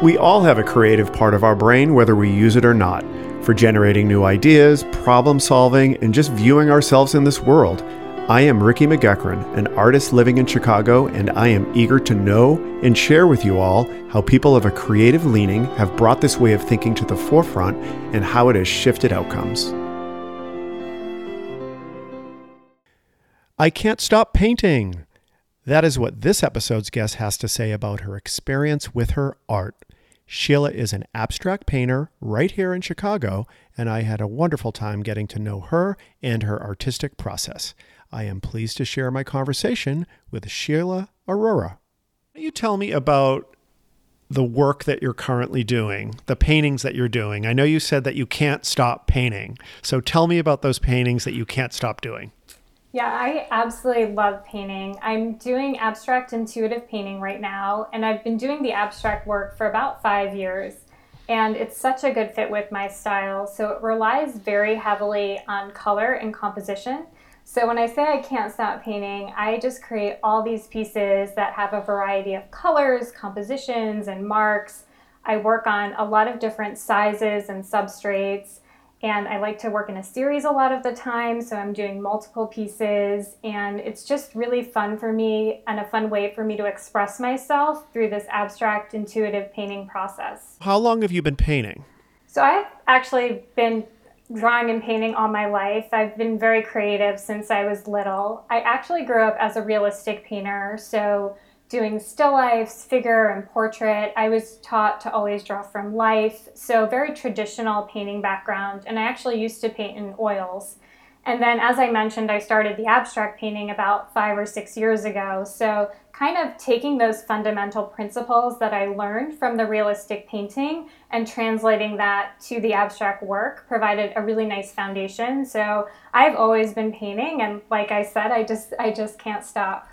We all have a creative part of our brain, whether we use it or not, for generating new ideas, problem solving, and just viewing ourselves in this world. I am Ricky McGuckran, an artist living in Chicago, and I am eager to know and share with you all how people of a creative leaning have brought this way of thinking to the forefront and how it has shifted outcomes. I can't stop painting. That is what this episode's guest has to say about her experience with her art. Sheila is an abstract painter right here in Chicago, and I had a wonderful time getting to know her and her artistic process. I am pleased to share my conversation with Sheila Aurora. You tell me about the work that you're currently doing, the paintings that you're doing? I know you said that you can't stop painting. So tell me about those paintings that you can't stop doing. Yeah, I absolutely love painting. I'm doing abstract intuitive painting right now, and I've been doing the abstract work for about five years. And it's such a good fit with my style. So it relies very heavily on color and composition. So when I say I can't stop painting, I just create all these pieces that have a variety of colors, compositions, and marks. I work on a lot of different sizes and substrates and I like to work in a series a lot of the time, so I'm doing multiple pieces, and it's just really fun for me and a fun way for me to express myself through this abstract intuitive painting process. How long have you been painting? So I've actually been drawing and painting all my life. I've been very creative since I was little. I actually grew up as a realistic painter, so doing still lifes, figure, and portrait. I was taught to always draw from life, so very traditional painting background. And I actually used to paint in oils. And then, as I mentioned, I started the abstract painting about five or six years ago. So, kind of taking those fundamental principles that I learned from the realistic painting and translating that to the abstract work provided a really nice foundation. So, I've always been painting, and like I said, I just I just can't stop.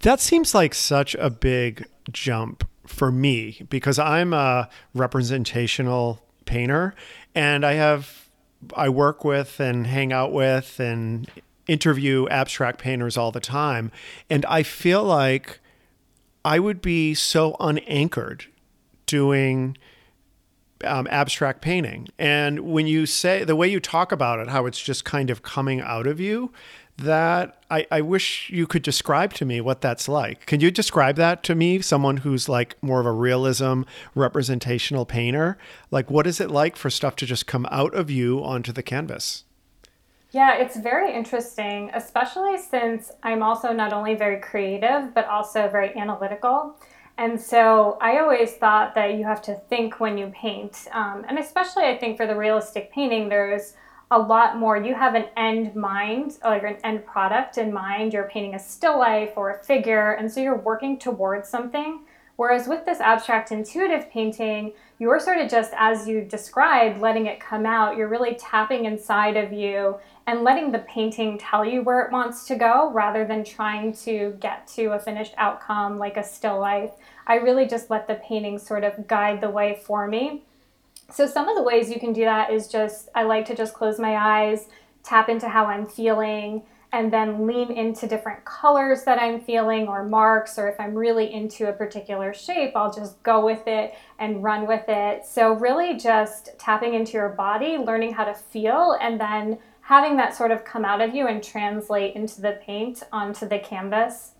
That seems like such a big jump for me because I'm a representational painter and I have I work with and hang out with and interview abstract painters all the time and I feel like I would be so unanchored doing um, abstract painting. And when you say the way you talk about it, how it's just kind of coming out of you, that I, I wish you could describe to me what that's like. Can you describe that to me, someone who's like more of a realism representational painter? Like, what is it like for stuff to just come out of you onto the canvas? Yeah, it's very interesting, especially since I'm also not only very creative, but also very analytical. And so I always thought that you have to think when you paint. Um, and especially, I think, for the realistic painting, there's a lot more. You have an end mind, like an end product in mind. You're painting a still life or a figure, and so you're working towards something. Whereas with this abstract intuitive painting, you're sort of just, as you described, letting it come out. You're really tapping inside of you and letting the painting tell you where it wants to go rather than trying to get to a finished outcome like a still life. I really just let the painting sort of guide the way for me. So some of the ways you can do that is just I like to just close my eyes, tap into how I'm feeling, and then lean into different colors that I'm feeling or marks, or if I'm really into a particular shape, I'll just go with it and run with it. So, really just tapping into your body, learning how to feel, and then having that sort of come out of you and translate into the paint onto the canvas.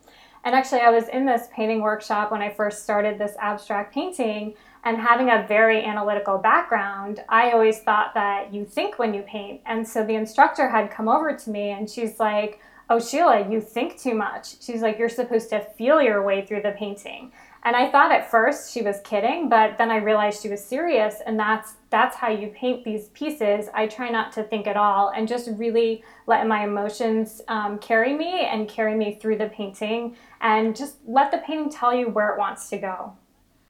And actually, I was in this painting workshop when I first started this abstract painting and having a very analytical background, I always thought that you think when you paint. And so the instructor had come over to me and she's like, Oh, Sheila, you think too much. She's like, You're supposed to feel your way through the painting. And I thought at first she was kidding, but then I realized she was serious, and that's that's how you paint these pieces. I try not to think at all and just really let my emotions um, carry me and carry me through the painting, and just let the painting tell you where it wants to go.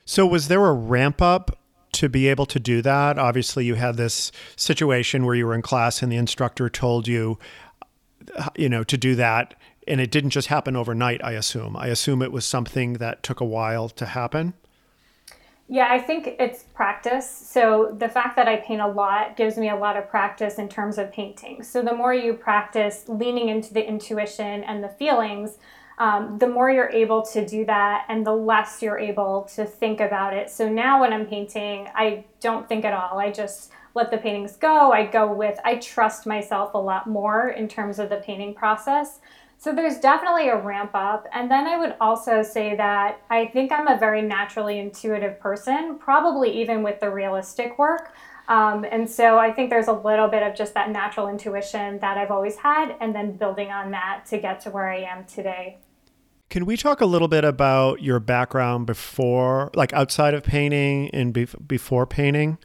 So, was there a ramp up to be able to do that? Obviously, you had this situation where you were in class and the instructor told you, you know, to do that. And it didn't just happen overnight, I assume. I assume it was something that took a while to happen. Yeah, I think it's practice. So the fact that I paint a lot gives me a lot of practice in terms of painting. So the more you practice leaning into the intuition and the feelings, um, the more you're able to do that and the less you're able to think about it. So now when I'm painting, I don't think at all. I just let the paintings go. I go with, I trust myself a lot more in terms of the painting process. So there's definitely a ramp up. And then I would also say that I think I'm a very naturally intuitive person, probably even with the realistic work. Um, and so I think there's a little bit of just that natural intuition that I've always had, and then building on that to get to where I am today. Can we talk a little bit about your background before, like outside of painting and be- before painting?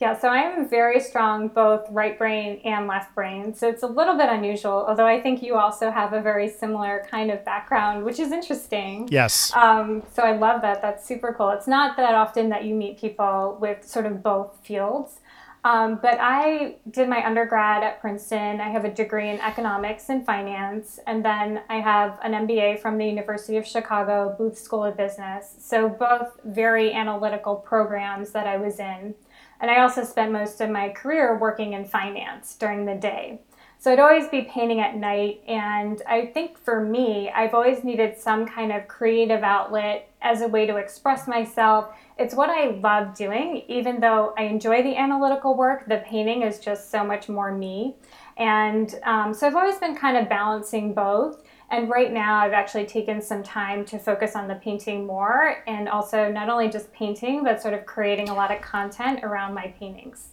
Yeah, so I'm very strong both right brain and left brain. So it's a little bit unusual, although I think you also have a very similar kind of background, which is interesting. Yes. Um, so I love that. That's super cool. It's not that often that you meet people with sort of both fields. Um, but I did my undergrad at Princeton. I have a degree in economics and finance, and then I have an MBA from the University of Chicago Booth School of Business. So, both very analytical programs that I was in. And I also spent most of my career working in finance during the day. So I'd always be painting at night. And I think for me, I've always needed some kind of creative outlet as a way to express myself. It's what I love doing, even though I enjoy the analytical work, the painting is just so much more me. And um, so I've always been kind of balancing both. And right now, I've actually taken some time to focus on the painting more and also not only just painting, but sort of creating a lot of content around my paintings.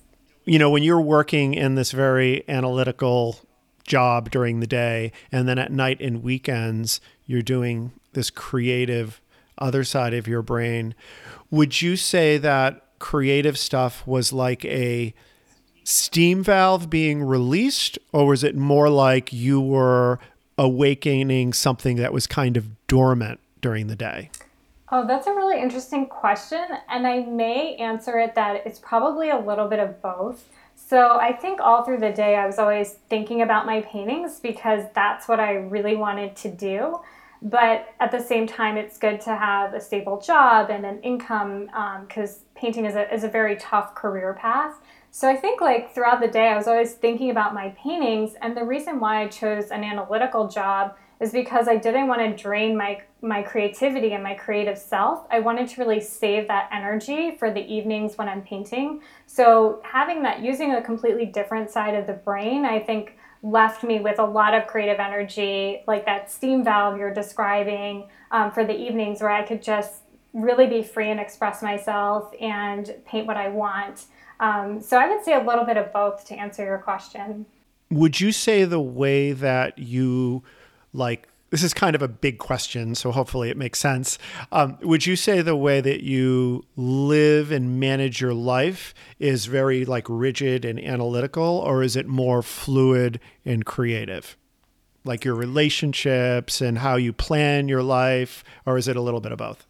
You know, when you're working in this very analytical job during the day, and then at night and weekends, you're doing this creative other side of your brain, would you say that creative stuff was like a steam valve being released, or was it more like you were awakening something that was kind of dormant during the day? Oh, that's a really interesting question. And I may answer it that it's probably a little bit of both. So I think all through the day, I was always thinking about my paintings because that's what I really wanted to do. But at the same time, it's good to have a stable job and an income because um, painting is a, is a very tough career path. So I think like throughout the day, I was always thinking about my paintings, and the reason why I chose an analytical job is because I didn't want to drain my my creativity and my creative self. I wanted to really save that energy for the evenings when I'm painting. So having that using a completely different side of the brain, I think left me with a lot of creative energy, like that steam valve you're describing um, for the evenings where I could just really be free and express myself and paint what I want. Um, so I would say a little bit of both to answer your question. Would you say the way that you like this is kind of a big question, so hopefully it makes sense. Um, would you say the way that you live and manage your life is very like rigid and analytical, or is it more fluid and creative? Like your relationships and how you plan your life, or is it a little bit of both?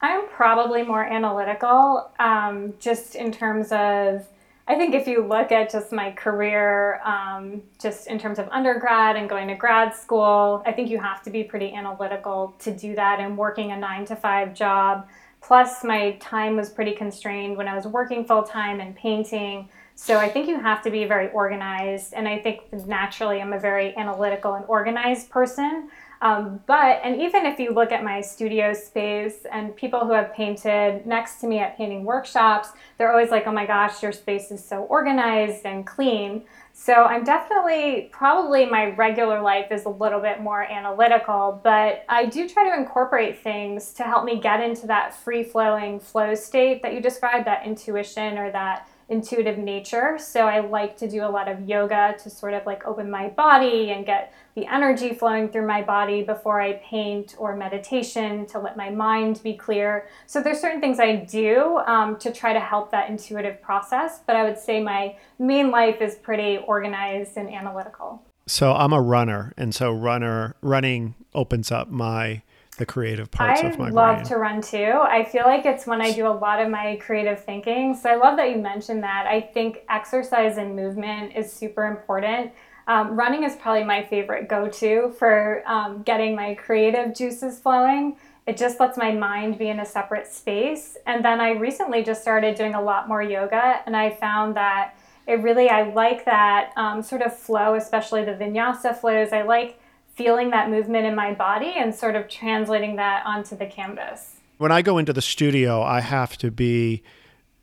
I'm probably more analytical, um, just in terms of. I think if you look at just my career, um, just in terms of undergrad and going to grad school, I think you have to be pretty analytical to do that and working a nine to five job. Plus, my time was pretty constrained when I was working full time and painting. So I think you have to be very organized. And I think naturally I'm a very analytical and organized person. Um, but, and even if you look at my studio space and people who have painted next to me at painting workshops, they're always like, oh my gosh, your space is so organized and clean. So I'm definitely, probably my regular life is a little bit more analytical, but I do try to incorporate things to help me get into that free flowing flow state that you described, that intuition or that intuitive nature. So I like to do a lot of yoga to sort of like open my body and get the energy flowing through my body before I paint or meditation to let my mind be clear. So there's certain things I do um, to try to help that intuitive process. But I would say my main life is pretty organized and analytical. So I'm a runner, and so runner running opens up my the creative parts I of my love to run too. I feel like it's when I do a lot of my creative thinking. So I love that you mentioned that. I think exercise and movement is super important. Um, running is probably my favorite go to for um, getting my creative juices flowing. It just lets my mind be in a separate space. And then I recently just started doing a lot more yoga, and I found that it really, I like that um, sort of flow, especially the vinyasa flows. I like feeling that movement in my body and sort of translating that onto the canvas. When I go into the studio, I have to be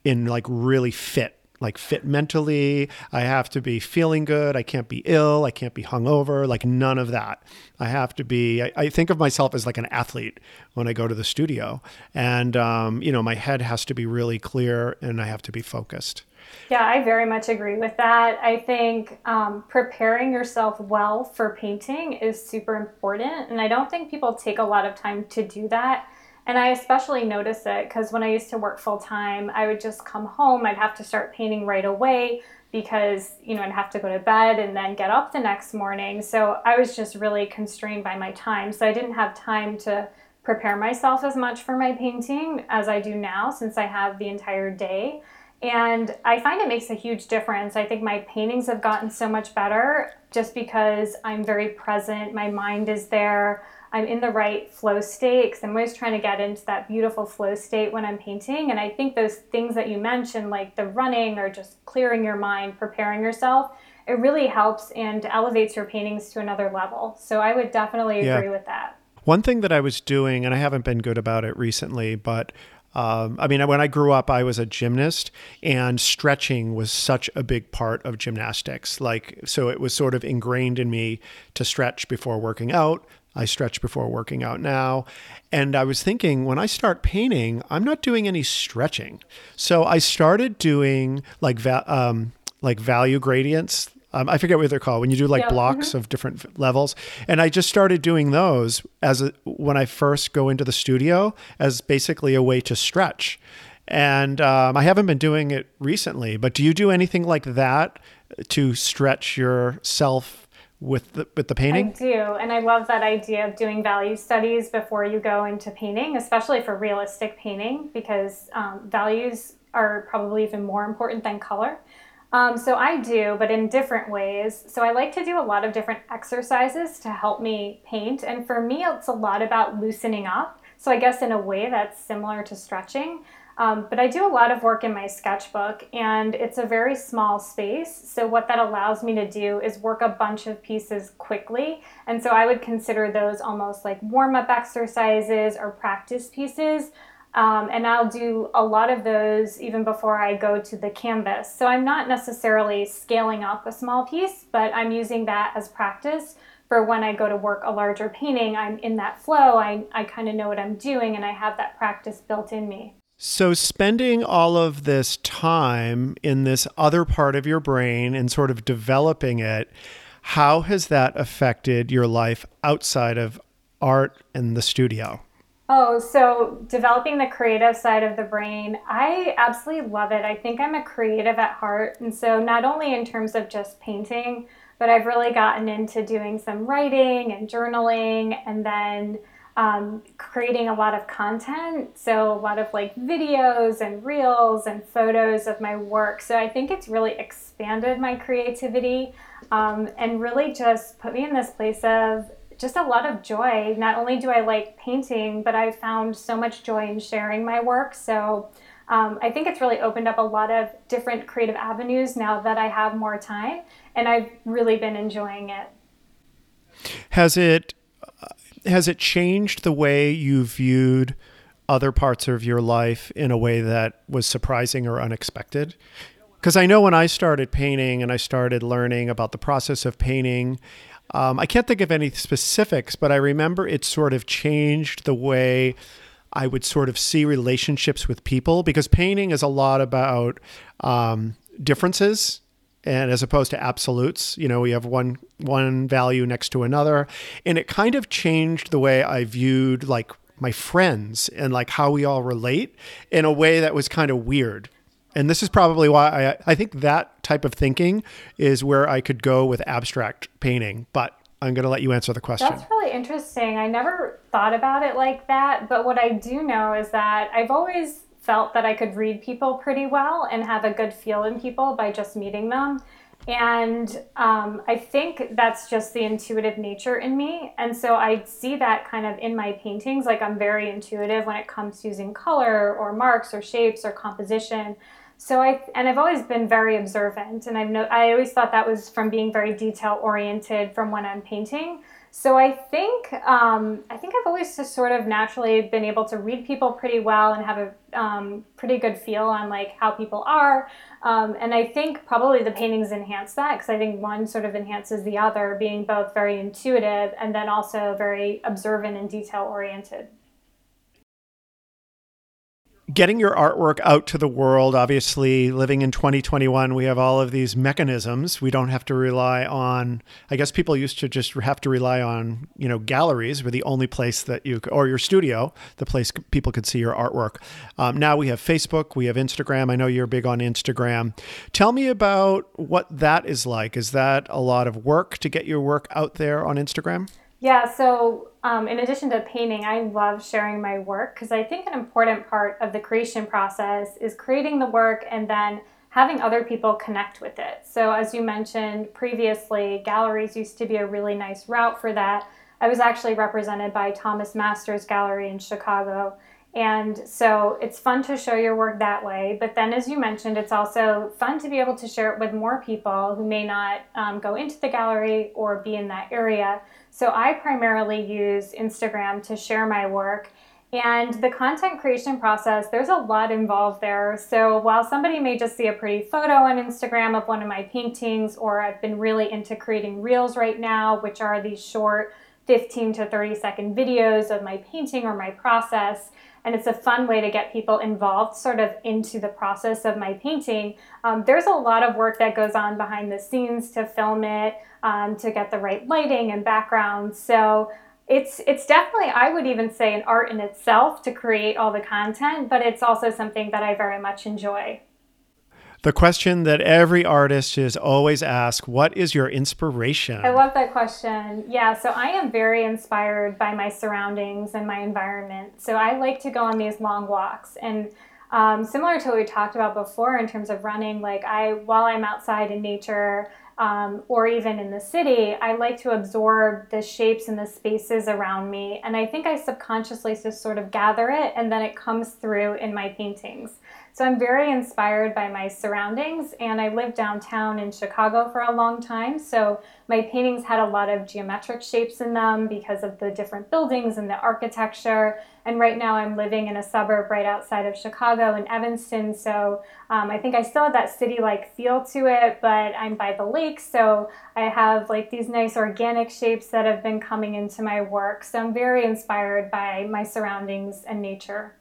in like really fit like fit mentally. I have to be feeling good. I can't be ill. I can't be hungover. Like none of that. I have to be. I, I think of myself as like an athlete when I go to the studio, and um, you know, my head has to be really clear, and I have to be focused. Yeah, I very much agree with that. I think um, preparing yourself well for painting is super important, and I don't think people take a lot of time to do that. And I especially notice it because when I used to work full time, I would just come home, I'd have to start painting right away because, you know, I'd have to go to bed and then get up the next morning. So I was just really constrained by my time. So I didn't have time to prepare myself as much for my painting as I do now since I have the entire day. And I find it makes a huge difference. I think my paintings have gotten so much better just because I'm very present, my mind is there. I'm in the right flow state because I'm always trying to get into that beautiful flow state when I'm painting. And I think those things that you mentioned, like the running or just clearing your mind, preparing yourself, it really helps and elevates your paintings to another level. So I would definitely agree yeah. with that. One thing that I was doing, and I haven't been good about it recently, but um, I mean, when I grew up, I was a gymnast, and stretching was such a big part of gymnastics. Like, so it was sort of ingrained in me to stretch before working out, I stretch before working out now. And I was thinking, when I start painting, I'm not doing any stretching. So I started doing like va- um, like value gradients. Um, I forget what they're called when you do like yeah, blocks mm-hmm. of different levels. And I just started doing those as a, when I first go into the studio as basically a way to stretch. And um, I haven't been doing it recently, but do you do anything like that to stretch yourself with the with the painting? I do, and I love that idea of doing value studies before you go into painting, especially for realistic painting, because um, values are probably even more important than color. Um, so I do, but in different ways. So I like to do a lot of different exercises to help me paint, and for me, it's a lot about loosening up. So I guess in a way that's similar to stretching. Um, but I do a lot of work in my sketchbook, and it's a very small space. So, what that allows me to do is work a bunch of pieces quickly. And so, I would consider those almost like warm up exercises or practice pieces. Um, and I'll do a lot of those even before I go to the canvas. So, I'm not necessarily scaling up a small piece, but I'm using that as practice for when I go to work a larger painting. I'm in that flow, I, I kind of know what I'm doing, and I have that practice built in me. So, spending all of this time in this other part of your brain and sort of developing it, how has that affected your life outside of art and the studio? Oh, so developing the creative side of the brain, I absolutely love it. I think I'm a creative at heart. And so, not only in terms of just painting, but I've really gotten into doing some writing and journaling and then um, creating a lot of content. So, a lot of like videos and reels and photos of my work. So, I think it's really expanded my creativity um, and really just put me in this place of just a lot of joy. Not only do I like painting, but I've found so much joy in sharing my work. So, um, I think it's really opened up a lot of different creative avenues now that I have more time, and I've really been enjoying it. Has it has it changed the way you viewed other parts of your life in a way that was surprising or unexpected? Because I know when I started painting and I started learning about the process of painting, um, I can't think of any specifics, but I remember it sort of changed the way I would sort of see relationships with people because painting is a lot about um, differences and as opposed to absolutes you know we have one one value next to another. And it kind of changed the way i viewed like my friends and like how we all relate in a way that was kind of weird and this is probably why I, I think that type of thinking is where i could go with abstract painting but i'm going to let you answer the question that's really interesting i never thought about it like that but what i do know is that i've always felt that I could read people pretty well and have a good feel in people by just meeting them. And um, I think that's just the intuitive nature in me. And so I see that kind of in my paintings. Like I'm very intuitive when it comes to using color or marks or shapes or composition. So I and I've always been very observant, and I've no, I always thought that was from being very detail oriented from when I'm painting. So I think um, I think I've always just sort of naturally been able to read people pretty well and have a um, pretty good feel on like how people are. Um, and I think probably the paintings enhance that because I think one sort of enhances the other, being both very intuitive and then also very observant and detail oriented getting your artwork out to the world obviously living in 2021 we have all of these mechanisms. We don't have to rely on i guess people used to just have to rely on you know galleries were the only place that you or your studio the place people could see your artwork. Um, now we have facebook we have instagram. I know you're big on instagram. Tell me about what that is like. Is that a lot of work to get your work out there on instagram yeah, so um, in addition to painting, I love sharing my work because I think an important part of the creation process is creating the work and then having other people connect with it. So, as you mentioned previously, galleries used to be a really nice route for that. I was actually represented by Thomas Masters Gallery in Chicago. And so it's fun to show your work that way. But then, as you mentioned, it's also fun to be able to share it with more people who may not um, go into the gallery or be in that area. So I primarily use Instagram to share my work. And the content creation process, there's a lot involved there. So while somebody may just see a pretty photo on Instagram of one of my paintings, or I've been really into creating reels right now, which are these short 15 to 30 second videos of my painting or my process. And it's a fun way to get people involved sort of into the process of my painting. Um, there's a lot of work that goes on behind the scenes to film it um, to get the right lighting and background. So it's it's definitely I would even say an art in itself to create all the content, but it's also something that I very much enjoy. The question that every artist is always asked, what is your inspiration? I love that question. Yeah, so I am very inspired by my surroundings and my environment. So I like to go on these long walks and um, similar to what we talked about before in terms of running, like I while I'm outside in nature, um, or even in the city, I like to absorb the shapes and the spaces around me. And I think I subconsciously just sort of gather it and then it comes through in my paintings. So I'm very inspired by my surroundings, and I lived downtown in Chicago for a long time. So my paintings had a lot of geometric shapes in them because of the different buildings and the architecture. And right now I'm living in a suburb right outside of Chicago in Evanston. So um, I think I still have that city like feel to it, but I'm by the lake. So I have like these nice organic shapes that have been coming into my work. So I'm very inspired by my surroundings and nature.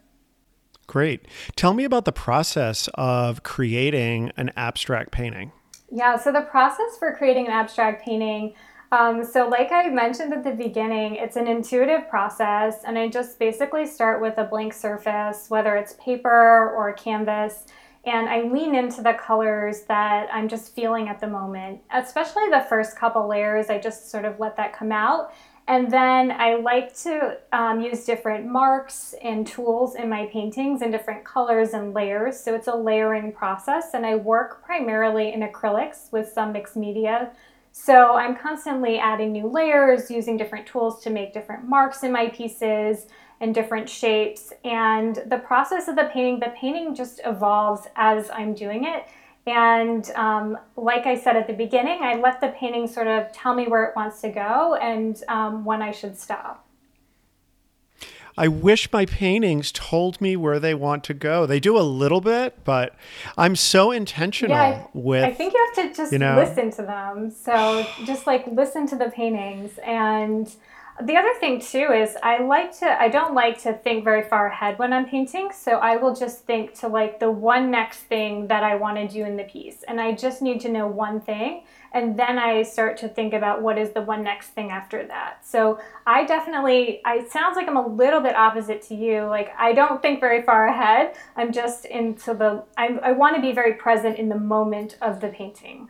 Great. Tell me about the process of creating an abstract painting. Yeah, so the process for creating an abstract painting. Um, so, like I mentioned at the beginning, it's an intuitive process, and I just basically start with a blank surface, whether it's paper or canvas, and I lean into the colors that I'm just feeling at the moment. Especially the first couple layers, I just sort of let that come out, and then I like to um, use different marks and tools in my paintings in different colors and layers. So it's a layering process, and I work primarily in acrylics with some mixed media. So I'm constantly adding new layers, using different tools to make different marks in my pieces and different shapes. And the process of the painting, the painting just evolves as I'm doing it. And um, like I said at the beginning, I let the painting sort of tell me where it wants to go and um, when I should stop. I wish my paintings told me where they want to go. They do a little bit, but I'm so intentional yeah, I, with. I think you have to just you know, listen to them. So just like listen to the paintings and the other thing too is I like to I don't like to think very far ahead when I'm painting, so I will just think to like the one next thing that I want to do in the piece. And I just need to know one thing and then I start to think about what is the one next thing after that. So I definitely I sounds like I'm a little bit opposite to you. Like I don't think very far ahead. I'm just into the I I want to be very present in the moment of the painting.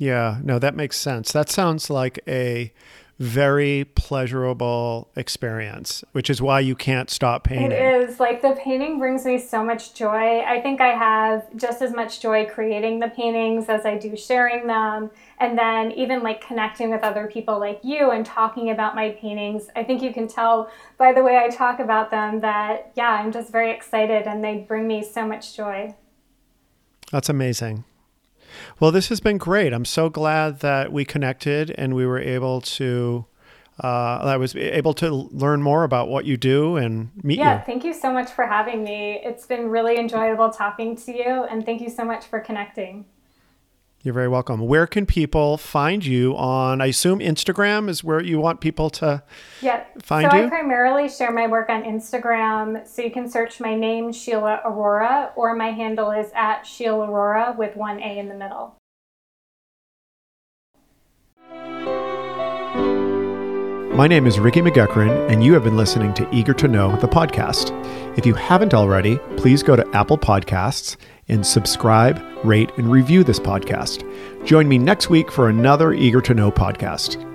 Yeah, no, that makes sense. That sounds like a very pleasurable experience, which is why you can't stop painting. It is. Like the painting brings me so much joy. I think I have just as much joy creating the paintings as I do sharing them. And then even like connecting with other people like you and talking about my paintings. I think you can tell by the way I talk about them that, yeah, I'm just very excited and they bring me so much joy. That's amazing. Well, this has been great. I'm so glad that we connected and we were able to uh, I was able to learn more about what you do and meet yeah, you. Yeah, thank you so much for having me. It's been really enjoyable talking to you, and thank you so much for connecting. You're very welcome. Where can people find you on? I assume Instagram is where you want people to yeah. find so you. I primarily share my work on Instagram, so you can search my name Sheila Aurora, or my handle is at Sheila Aurora with one A in the middle. My name is Ricky McGuckran, and you have been listening to Eager to Know, the podcast. If you haven't already, please go to Apple Podcasts and subscribe, rate, and review this podcast. Join me next week for another Eager to Know podcast.